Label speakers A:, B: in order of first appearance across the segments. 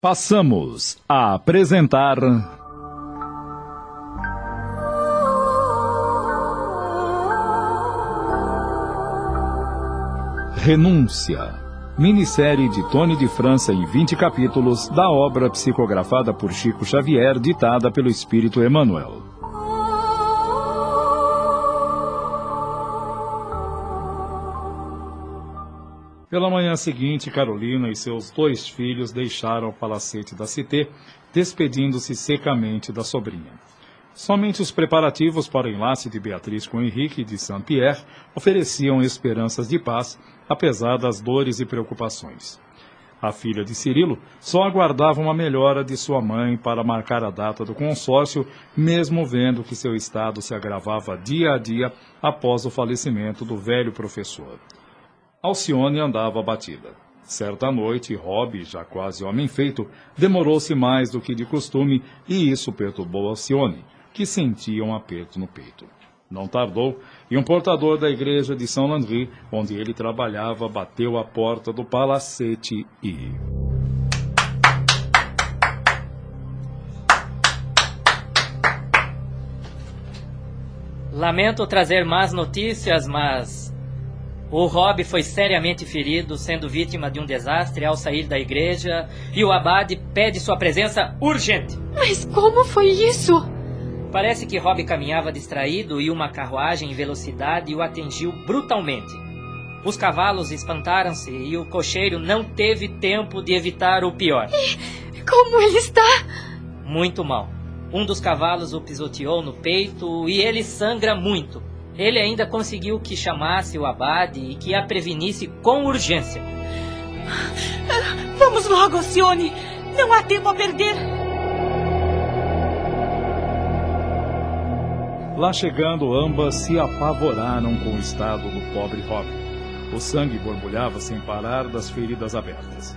A: Passamos a apresentar. Renúncia. Minissérie de Tony de França em 20 capítulos da obra psicografada por Chico Xavier, ditada pelo Espírito Emmanuel. Pela manhã seguinte, Carolina e seus dois filhos deixaram o palacete da Cité, despedindo-se secamente da sobrinha. Somente os preparativos para o enlace de Beatriz com Henrique de Saint-Pierre ofereciam esperanças de paz, apesar das dores e preocupações. A filha de Cirilo só aguardava uma melhora de sua mãe para marcar a data do consórcio, mesmo vendo que seu estado se agravava dia a dia após o falecimento do velho professor. Alcione andava abatida. Certa noite, Rob, já quase homem feito, demorou-se mais do que de costume e isso perturbou Alcione, que sentia um aperto no peito. Não tardou e um portador da igreja de São Landry, onde ele trabalhava, bateu à porta do palacete e.
B: Lamento trazer más notícias, mas o Rob foi seriamente ferido, sendo vítima de um desastre ao sair da igreja, e o abade pede sua presença urgente.
C: Mas como foi isso?
B: Parece que Rob caminhava distraído e uma carruagem em velocidade o atingiu brutalmente. Os cavalos espantaram-se e o cocheiro não teve tempo de evitar o pior.
C: E como ele está?
B: Muito mal. Um dos cavalos o pisoteou no peito e ele sangra muito. Ele ainda conseguiu que chamasse o abade e que a prevenisse com urgência.
C: Vamos logo, Alcione! Não há tempo a perder!
A: Lá chegando, ambas se apavoraram com o estado do pobre Rob. O sangue borbulhava sem parar das feridas abertas.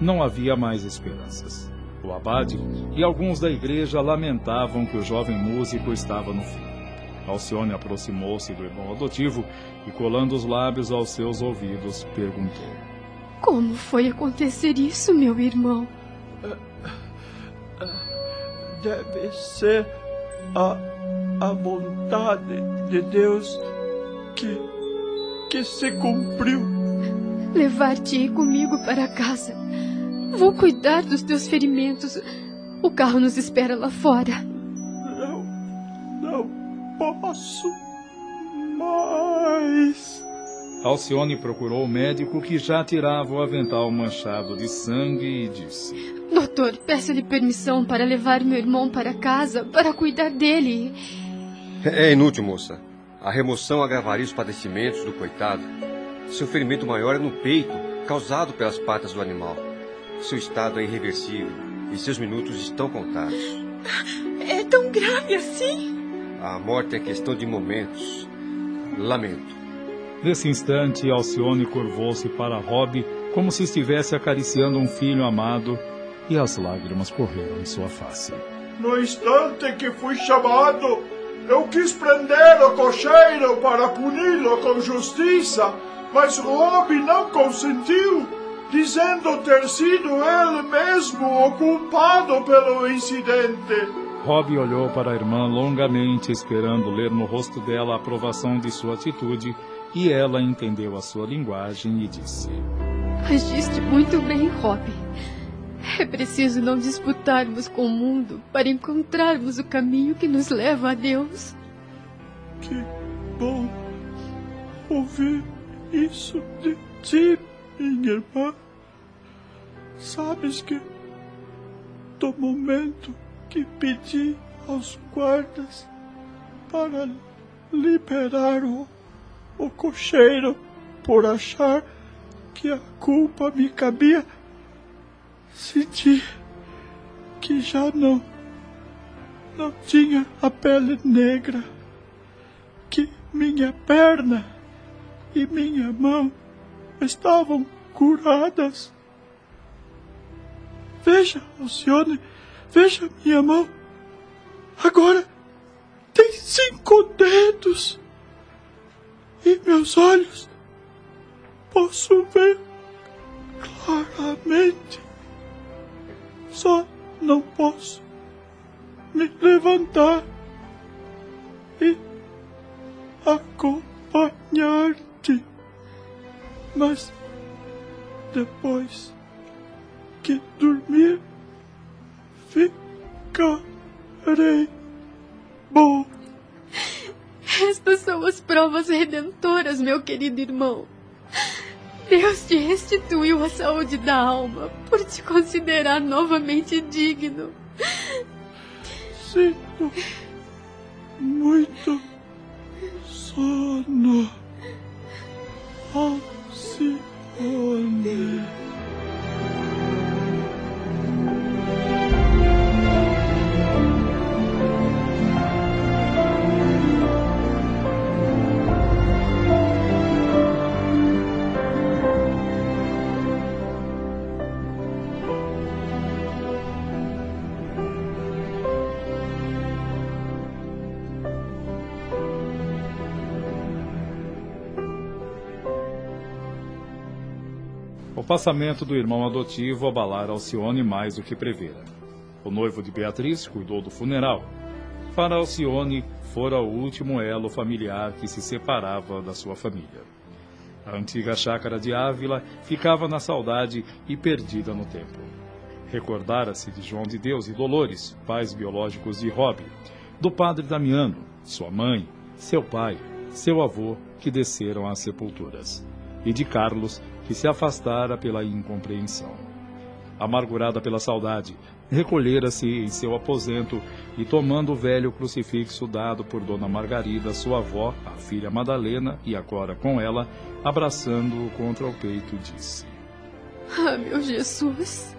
A: Não havia mais esperanças. O abade e alguns da igreja lamentavam que o jovem músico estava no fim. Alcione aproximou-se do irmão adotivo e, colando os lábios aos seus ouvidos, perguntou:
C: Como foi acontecer isso, meu irmão?
D: Deve ser a, a vontade de Deus que, que se cumpriu.
C: Levar-te comigo para casa. Vou cuidar dos teus ferimentos. O carro nos espera lá fora.
D: Posso mais.
A: Alcione procurou o médico que já tirava o avental manchado de sangue e disse:
C: Doutor, peço-lhe permissão para levar meu irmão para casa, para cuidar dele.
E: É inútil, moça. A remoção agravaria os padecimentos do coitado. Seu ferimento maior é no peito, causado pelas patas do animal. Seu estado é irreversível e seus minutos estão contados.
C: É tão grave assim?
E: A morte é questão de momentos. Lamento.
A: Nesse instante, Alcione curvou-se para Rob como se estivesse acariciando um filho amado e as lágrimas correram em sua face.
D: No instante que fui chamado, eu quis prender o cocheiro para puni-lo com justiça, mas Rob não consentiu, dizendo ter sido ele mesmo o culpado pelo incidente.
A: Rob olhou para a irmã longamente, esperando ler no rosto dela a aprovação de sua atitude, e ela entendeu a sua linguagem e disse:
C: Agiste muito bem, Rob. É preciso não disputarmos com o mundo para encontrarmos o caminho que nos leva a Deus.
D: Que bom ouvir isso de ti, minha irmã. Sabes que do momento que pedi aos guardas para liberar o, o cocheiro por achar que a culpa me cabia, senti que já não não tinha a pele negra, que minha perna e minha mão estavam curadas. Veja, Alcione, veja minha mão. Agora tem cinco dedos. E meus olhos posso ver claramente.
F: só não posso me levantar e acompanhar-te. Mas depois que dormir, ficarei bom.
C: Estas são as provas redentoras, meu querido irmão. Deus te restituiu a saúde da alma por te considerar novamente digno.
F: Sinto muito sono. Alcione.
A: O passamento do irmão adotivo abalara Alcione mais do que prevera. O noivo de Beatriz cuidou do funeral. Para Alcione, fora o último elo familiar que se separava da sua família. A antiga chácara de Ávila ficava na saudade e perdida no tempo. Recordara-se de João de Deus e Dolores, pais biológicos de Rob, do padre Damiano, sua mãe, seu pai, seu avô, que desceram às sepulturas, e de Carlos, que se afastara pela incompreensão. Amargurada pela saudade, recolhera-se em seu aposento e, tomando o velho crucifixo dado por Dona Margarida, sua avó, a filha Madalena, e agora com ela, abraçando-o contra o peito, disse:
C: Ah, meu Jesus,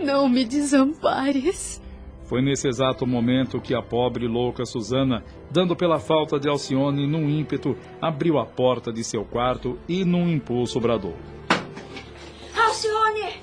C: não me desampares.
A: Foi nesse exato momento que a pobre louca Susana, dando pela falta de Alcione num ímpeto, abriu a porta de seu quarto e, num impulso, bradou:
G: Alcione!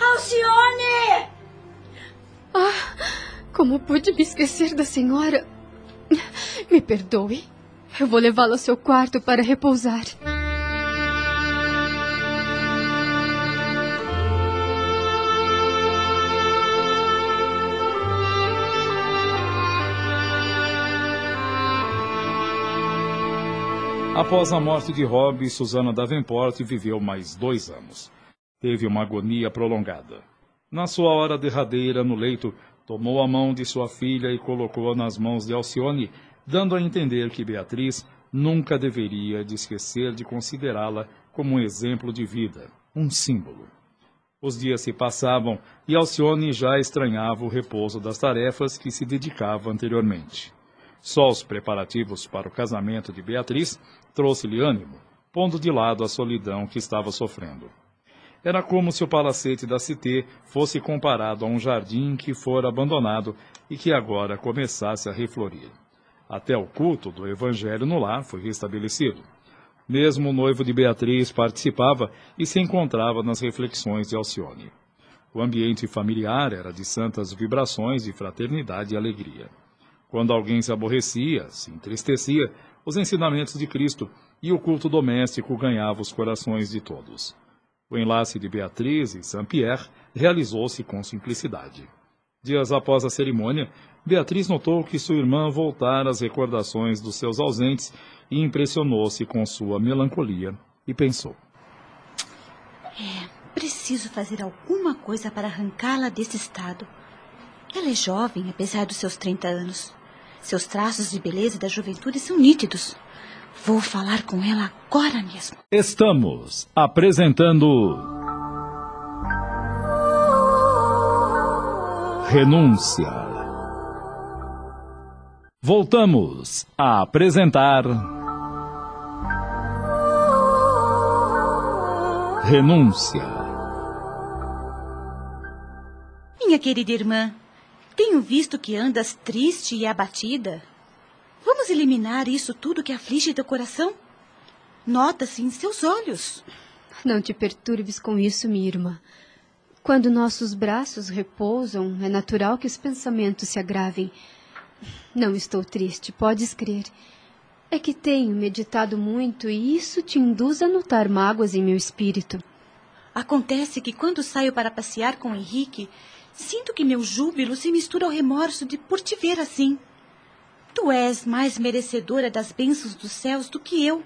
G: Alcione!
C: Ah, como pude me esquecer da senhora? Me perdoe. Eu vou levá-la ao seu quarto para repousar.
A: Após a morte de Rob, Susana Davenport viveu mais dois anos. Teve uma agonia prolongada. Na sua hora derradeira no leito, tomou a mão de sua filha e colocou-a nas mãos de Alcione, dando a entender que Beatriz nunca deveria de esquecer de considerá-la como um exemplo de vida, um símbolo. Os dias se passavam e Alcione já estranhava o repouso das tarefas que se dedicava anteriormente. Só os preparativos para o casamento de Beatriz trouxe-lhe ânimo, pondo de lado a solidão que estava sofrendo. Era como se o palacete da Cité fosse comparado a um jardim que fora abandonado e que agora começasse a reflorir. Até o culto do evangelho no lar foi restabelecido. Mesmo o noivo de Beatriz participava e se encontrava nas reflexões de Alcione. O ambiente familiar era de santas vibrações de fraternidade e alegria. Quando alguém se aborrecia, se entristecia, os ensinamentos de Cristo e o culto doméstico ganhava os corações de todos. O enlace de Beatriz e Saint-Pierre realizou-se com simplicidade. Dias após a cerimônia, Beatriz notou que sua irmã voltara às recordações dos seus ausentes e impressionou-se com sua melancolia e pensou:
G: É, preciso fazer alguma coisa para arrancá-la desse estado. Ela é jovem, apesar dos seus 30 anos. Seus traços de beleza e da juventude são nítidos. Vou falar com ela agora mesmo.
A: Estamos apresentando. Renúncia. Voltamos a apresentar. Renúncia.
G: Minha querida irmã, tenho visto que andas triste e abatida. Vamos eliminar isso tudo que aflige teu coração? Nota-se em seus olhos.
C: Não te perturbes com isso, minha irmã. Quando nossos braços repousam, é natural que os pensamentos se agravem. Não estou triste, podes crer. É que tenho meditado muito e isso te induz a notar mágoas em meu espírito.
G: Acontece que quando saio para passear com Henrique, Sinto que meu júbilo se mistura ao remorso de por te ver assim. Tu és mais merecedora das bênçãos dos céus do que eu.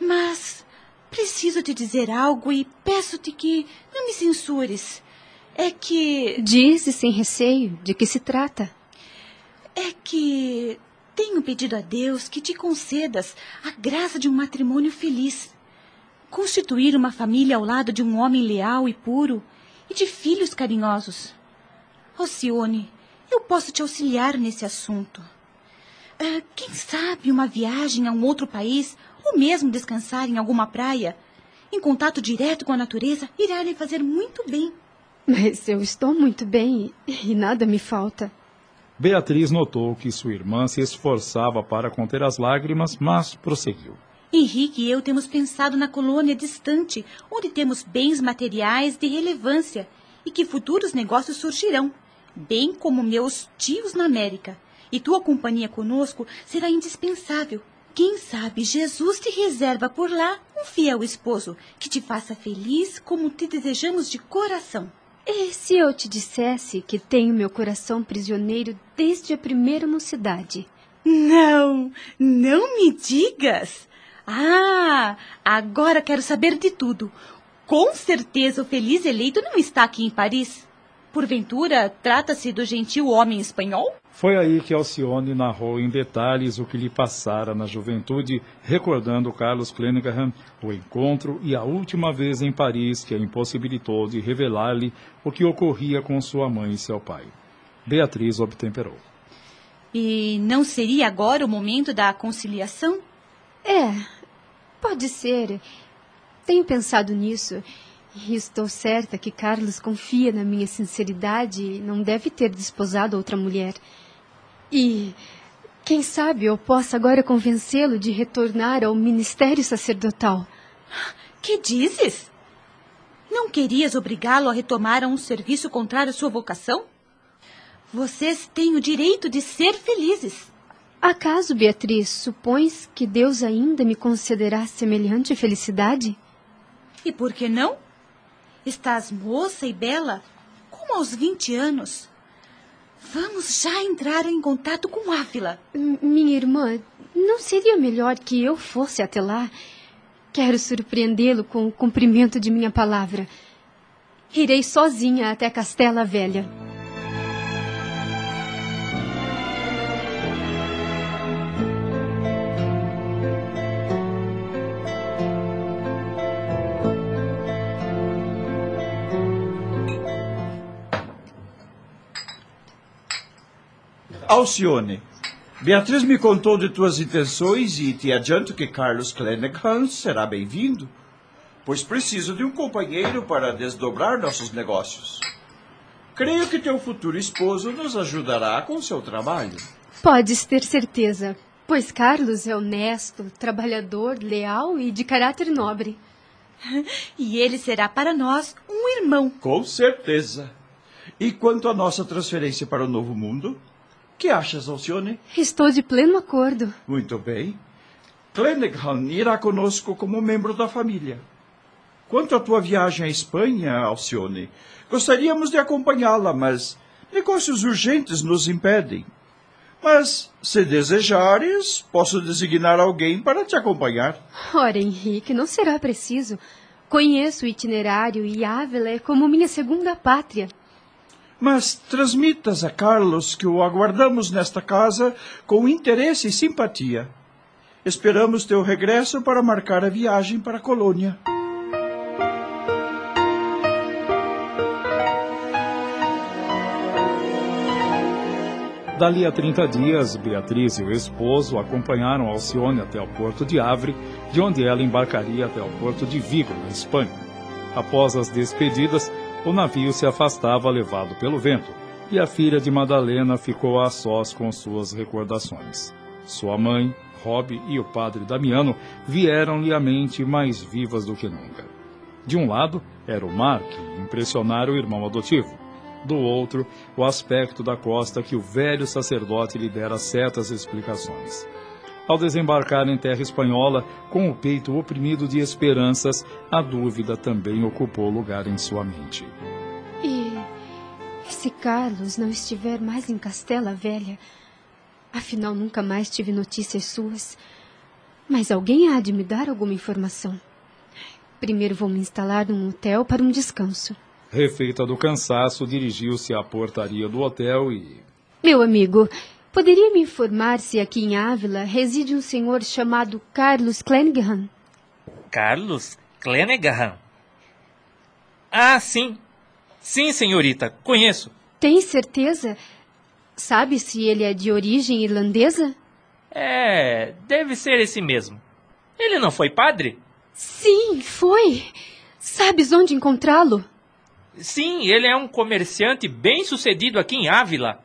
G: Mas preciso te dizer algo e peço-te que não me censures. É que.
C: Dize sem receio de que se trata.
G: É que tenho pedido a Deus que te concedas a graça de um matrimônio feliz. Constituir uma família ao lado de um homem leal e puro e de filhos carinhosos. Alcione, eu posso te auxiliar nesse assunto. Uh, quem sabe uma viagem a um outro país ou mesmo descansar em alguma praia, em contato direto com a natureza, irá lhe fazer muito bem.
C: Mas eu estou muito bem e nada me falta.
A: Beatriz notou que sua irmã se esforçava para conter as lágrimas, mas prosseguiu.
G: Henrique e eu temos pensado na colônia distante, onde temos bens materiais de relevância e que futuros negócios surgirão, bem como meus tios na América. E tua companhia conosco será indispensável. Quem sabe Jesus te reserva por lá um fiel esposo que te faça feliz como te desejamos de coração.
C: E se eu te dissesse que tenho meu coração prisioneiro desde a primeira mocidade?
G: Não, não me digas! Ah, agora quero saber de tudo. Com certeza o feliz eleito não está aqui em Paris. Porventura, trata-se do gentil homem espanhol?
A: Foi aí que Alcione narrou em detalhes o que lhe passara na juventude, recordando Carlos Clenningham, o encontro e a última vez em Paris que a impossibilitou de revelar-lhe o que ocorria com sua mãe e seu pai. Beatriz obtemperou.
G: E não seria agora o momento da conciliação?
C: É, Pode ser. Tenho pensado nisso. E estou certa que Carlos confia na minha sinceridade e não deve ter desposado outra mulher. E quem sabe eu possa agora convencê-lo de retornar ao ministério sacerdotal.
G: Que dizes? Não querias obrigá-lo a retomar a um serviço contrário à sua vocação? Vocês têm o direito de ser felizes.
C: Acaso, Beatriz, supões que Deus ainda me concederá semelhante felicidade?
G: E por que não? Estás moça e bela, como aos vinte anos. Vamos já entrar em contato com Ávila.
C: minha irmã, não seria melhor que eu fosse até lá? Quero surpreendê-lo com o cumprimento de minha palavra. Irei sozinha até Castela Velha.
F: Alcione, Beatriz me contou de tuas intenções e te adianto que Carlos Clenaghan será bem-vindo, pois preciso de um companheiro para desdobrar nossos negócios. Creio que teu futuro esposo nos ajudará com seu trabalho.
C: Podes ter certeza, pois Carlos é honesto, trabalhador, leal e de caráter nobre.
G: E ele será para nós um irmão.
F: Com certeza. E quanto à nossa transferência para o novo mundo? Que achas, Alcione?
C: Estou de pleno acordo.
F: Muito bem. Clenaghan irá conosco como membro da família. Quanto à tua viagem à Espanha, Alcione, gostaríamos de acompanhá-la, mas negócios urgentes nos impedem. Mas, se desejares, posso designar alguém para te acompanhar.
C: Ora, Henrique, não será preciso. Conheço o itinerário e Ávila é como minha segunda pátria.
F: Mas transmitas a Carlos que o aguardamos nesta casa com interesse e simpatia. Esperamos teu regresso para marcar a viagem para a colônia.
A: Dali a 30 dias, Beatriz e o esposo acompanharam Alcione até o porto de Avre, de onde ela embarcaria até o porto de Vigo, na Espanha. Após as despedidas, o navio se afastava levado pelo vento, e a filha de Madalena ficou a sós com suas recordações. Sua mãe, Rob e o padre Damiano vieram-lhe à mente mais vivas do que nunca. De um lado, era o mar que impressionara o irmão adotivo. Do outro, o aspecto da costa que o velho sacerdote lhe dera certas explicações. Ao desembarcar em terra espanhola, com o peito oprimido de esperanças, a dúvida também ocupou lugar em sua mente.
C: E se Carlos não estiver mais em Castela Velha, afinal nunca mais tive notícias suas, mas alguém há de me dar alguma informação. Primeiro vou me instalar num hotel para um descanso.
A: Refeita do cansaço, dirigiu-se à portaria do hotel e.
C: Meu amigo, poderia me informar se aqui em Ávila reside um senhor chamado Carlos Clenaghan?
H: Carlos Clenaghan? Ah, sim. Sim, senhorita, conheço.
C: Tem certeza? Sabe se ele é de origem irlandesa?
H: É, deve ser esse mesmo. Ele não foi padre?
C: Sim, foi. Sabes onde encontrá-lo?
H: Sim, ele é um comerciante bem sucedido aqui em Ávila.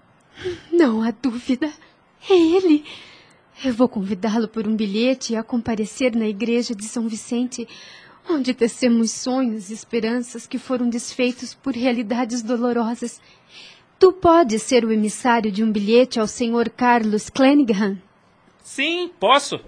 C: Não há dúvida. É ele. Eu vou convidá-lo por um bilhete a comparecer na igreja de São Vicente, onde tecemos sonhos e esperanças que foram desfeitos por realidades dolorosas. Tu podes ser o emissário de um bilhete ao Sr. Carlos Clenaghan?
H: Sim, posso.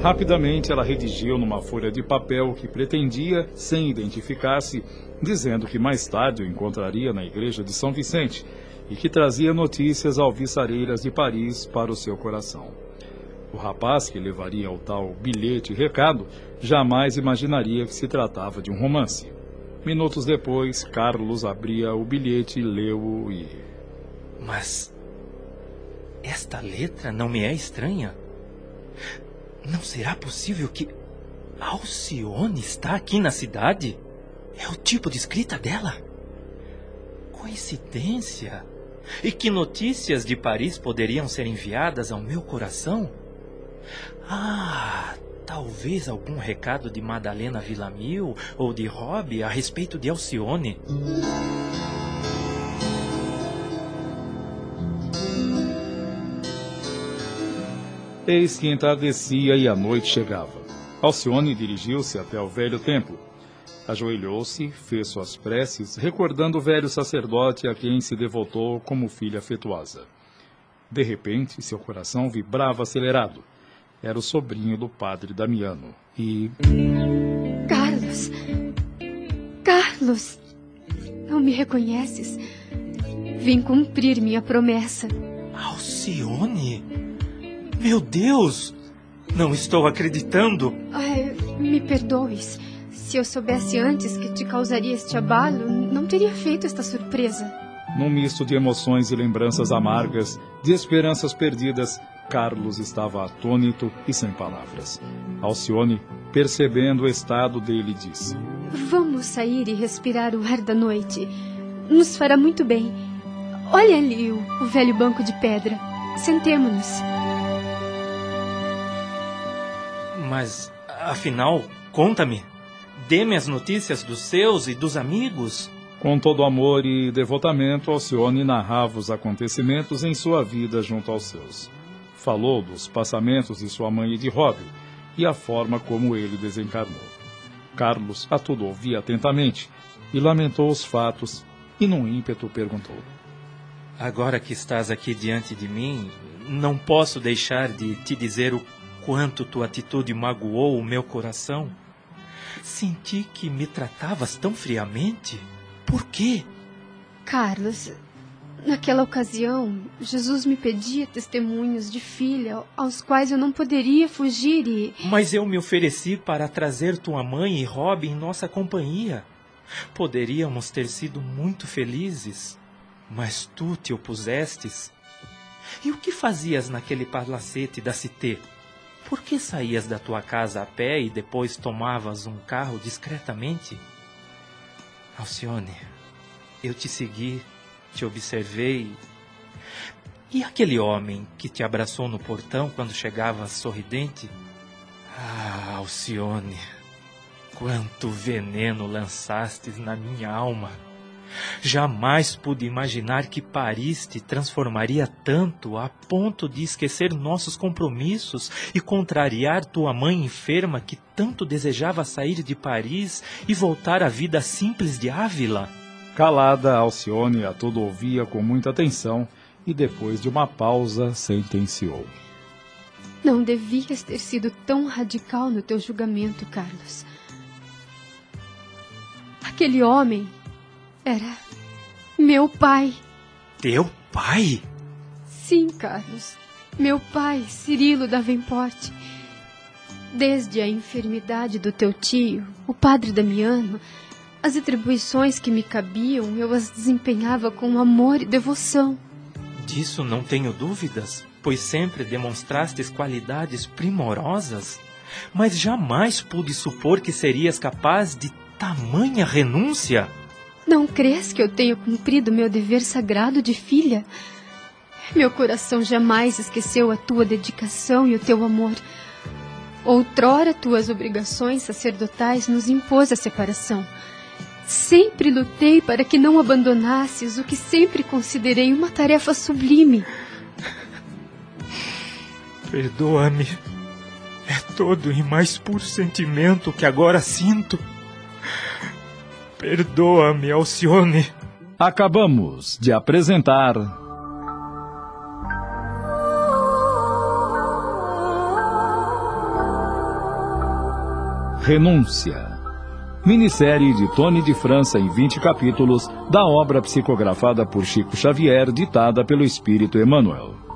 A: Rapidamente ela redigiu numa folha de papel que pretendia, sem identificar-se, dizendo que mais tarde o encontraria na igreja de São Vicente e que trazia notícias alvissareiras de Paris para o seu coração. O rapaz que levaria o tal bilhete recado jamais imaginaria que se tratava de um romance. Minutos depois, Carlos abria o bilhete, leu-o e.
H: Mas. Esta letra não me é estranha. Não será possível que. Alcione está aqui na cidade? É o tipo de escrita dela? Coincidência? E que notícias de Paris poderiam ser enviadas ao meu coração? Ah, talvez algum recado de Madalena Villamil ou de Rob a respeito de Alcione.
A: Eis que entardecia e a noite chegava. Alcione dirigiu-se até o velho templo. Ajoelhou-se, fez suas preces, recordando o velho sacerdote a quem se devotou como filha afetuosa. De repente, seu coração vibrava acelerado. Era o sobrinho do padre Damiano. E.
C: Carlos! Carlos! Não me reconheces? Vim cumprir minha promessa.
H: Alcione? Meu Deus! Não estou acreditando.
C: Ai, me perdoes. Se eu soubesse antes que te causaria este abalo, não teria feito esta surpresa.
A: Num misto de emoções e lembranças amargas, de esperanças perdidas, Carlos estava atônito e sem palavras. Alcione, percebendo o estado dele, disse:
C: Vamos sair e respirar o ar da noite. Nos fará muito bem. Olha ali o, o velho banco de pedra. Sentemo-nos.
H: Mas, afinal, conta-me. Dê-me as notícias dos seus e dos amigos.
A: Com todo amor e devotamento, Alcione narrava os acontecimentos em sua vida junto aos seus. Falou dos passamentos de sua mãe e de Rob e a forma como ele desencarnou. Carlos a tudo ouvia atentamente e lamentou os fatos e, num ímpeto, perguntou:
H: Agora que estás aqui diante de mim, não posso deixar de te dizer o quanto tua atitude magoou o meu coração. Senti que me tratavas tão friamente. Por quê?
C: Carlos, naquela ocasião, Jesus me pedia testemunhos de filha aos quais eu não poderia fugir e.
H: Mas eu me ofereci para trazer tua mãe e Rob em nossa companhia. Poderíamos ter sido muito felizes, mas tu te opusestes. E o que fazias naquele palacete da Cité? Por que saías da tua casa a pé e depois tomavas um carro discretamente? Alcione, eu te segui, te observei. E aquele homem que te abraçou no portão quando chegavas sorridente? Ah, Alcione, quanto veneno lançastes na minha alma! Jamais pude imaginar que Paris te transformaria tanto a ponto de esquecer nossos compromissos e contrariar tua mãe enferma que tanto desejava sair de Paris e voltar à vida simples de Ávila.
A: Calada, Alcione a tudo ouvia com muita atenção e, depois de uma pausa, sentenciou.
C: Não devias ter sido tão radical no teu julgamento, Carlos. Aquele homem era Meu pai.
H: Teu pai?
C: Sim, Carlos. Meu pai, Cirilo Davenport. Desde a enfermidade do teu tio, o padre Damiano, as atribuições que me cabiam eu as desempenhava com amor e devoção.
H: Disso não tenho dúvidas, pois sempre demonstrastes qualidades primorosas. Mas jamais pude supor que serias capaz de tamanha renúncia.
C: Não crês que eu tenho cumprido meu dever sagrado de filha? Meu coração jamais esqueceu a tua dedicação e o teu amor. Outrora, tuas obrigações sacerdotais nos impôs a separação. Sempre lutei para que não abandonasses o que sempre considerei uma tarefa sublime.
H: Perdoa-me. É todo e mais puro sentimento que agora sinto. Perdoa-me, Alcione.
A: Acabamos de apresentar. Renúncia. Minissérie de Tony de França em 20 capítulos da obra psicografada por Chico Xavier, ditada pelo Espírito Emmanuel.